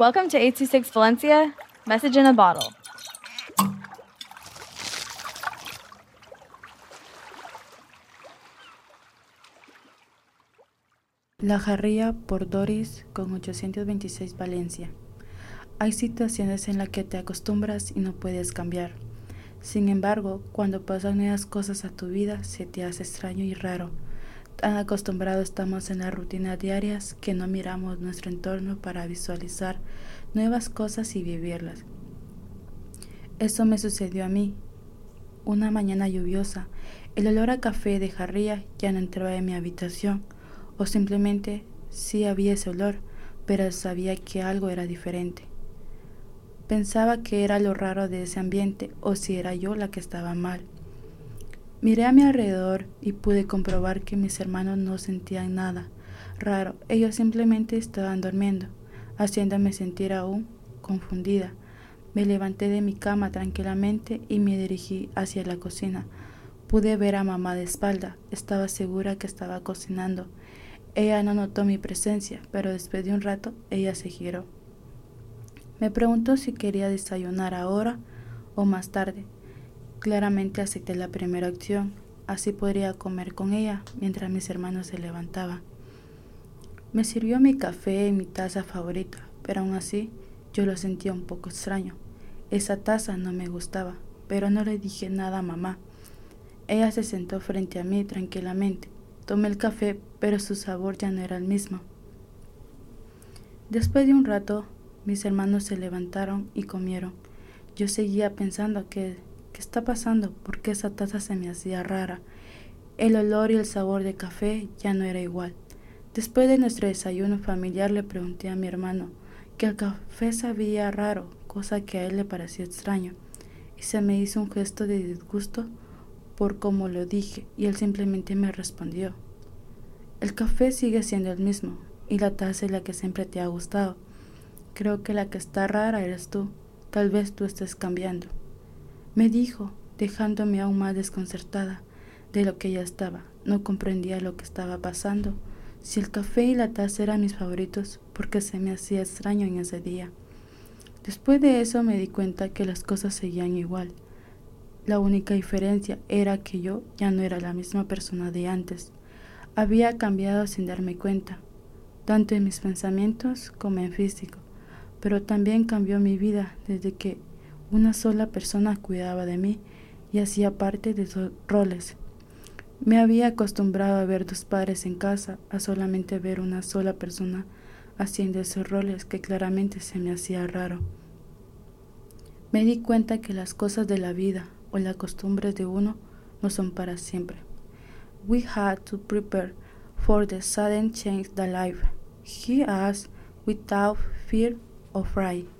Welcome to 826 Valencia, message in a bottle. La jarría por Doris con 826 Valencia. Hay situaciones en las que te acostumbras y no puedes cambiar. Sin embargo, cuando pasan nuevas cosas a tu vida, se te hace extraño y raro. Tan acostumbrados estamos en las rutinas diarias que no miramos nuestro entorno para visualizar nuevas cosas y vivirlas. Eso me sucedió a mí. Una mañana lluviosa, el olor a café de jarría ya no entraba en mi habitación o simplemente sí había ese olor, pero sabía que algo era diferente. Pensaba que era lo raro de ese ambiente o si era yo la que estaba mal. Miré a mi alrededor y pude comprobar que mis hermanos no sentían nada raro, ellos simplemente estaban durmiendo, haciéndome sentir aún confundida. Me levanté de mi cama tranquilamente y me dirigí hacia la cocina. Pude ver a mamá de espalda, estaba segura que estaba cocinando ella no notó mi presencia, pero después de un rato ella se giró. Me preguntó si quería desayunar ahora o más tarde. Claramente acepté la primera opción, así podría comer con ella mientras mis hermanos se levantaban. Me sirvió mi café en mi taza favorita, pero aún así yo lo sentía un poco extraño. Esa taza no me gustaba, pero no le dije nada a mamá. Ella se sentó frente a mí tranquilamente Tomé el café, pero su sabor ya no era el mismo. Después de un rato, mis hermanos se levantaron y comieron. Yo seguía pensando que, ¿qué está pasando? ¿Por qué esa taza se me hacía rara? El olor y el sabor de café ya no era igual. Después de nuestro desayuno familiar le pregunté a mi hermano que el café sabía raro, cosa que a él le pareció extraño, y se me hizo un gesto de disgusto por cómo lo dije y él simplemente me respondió. El café sigue siendo el mismo y la taza es la que siempre te ha gustado. Creo que la que está rara eres tú. Tal vez tú estés cambiando. Me dijo, dejándome aún más desconcertada de lo que ya estaba. No comprendía lo que estaba pasando. Si el café y la taza eran mis favoritos, porque se me hacía extraño en ese día. Después de eso me di cuenta que las cosas seguían igual. La única diferencia era que yo ya no era la misma persona de antes. Había cambiado sin darme cuenta, tanto en mis pensamientos como en físico, pero también cambió mi vida desde que una sola persona cuidaba de mí y hacía parte de sus roles. Me había acostumbrado a ver dos padres en casa, a solamente ver una sola persona haciendo esos roles que claramente se me hacía raro. Me di cuenta que las cosas de la vida, o las costumbres de uno no son para siempre. We had to prepare for the sudden change that life he asked without fear or fright.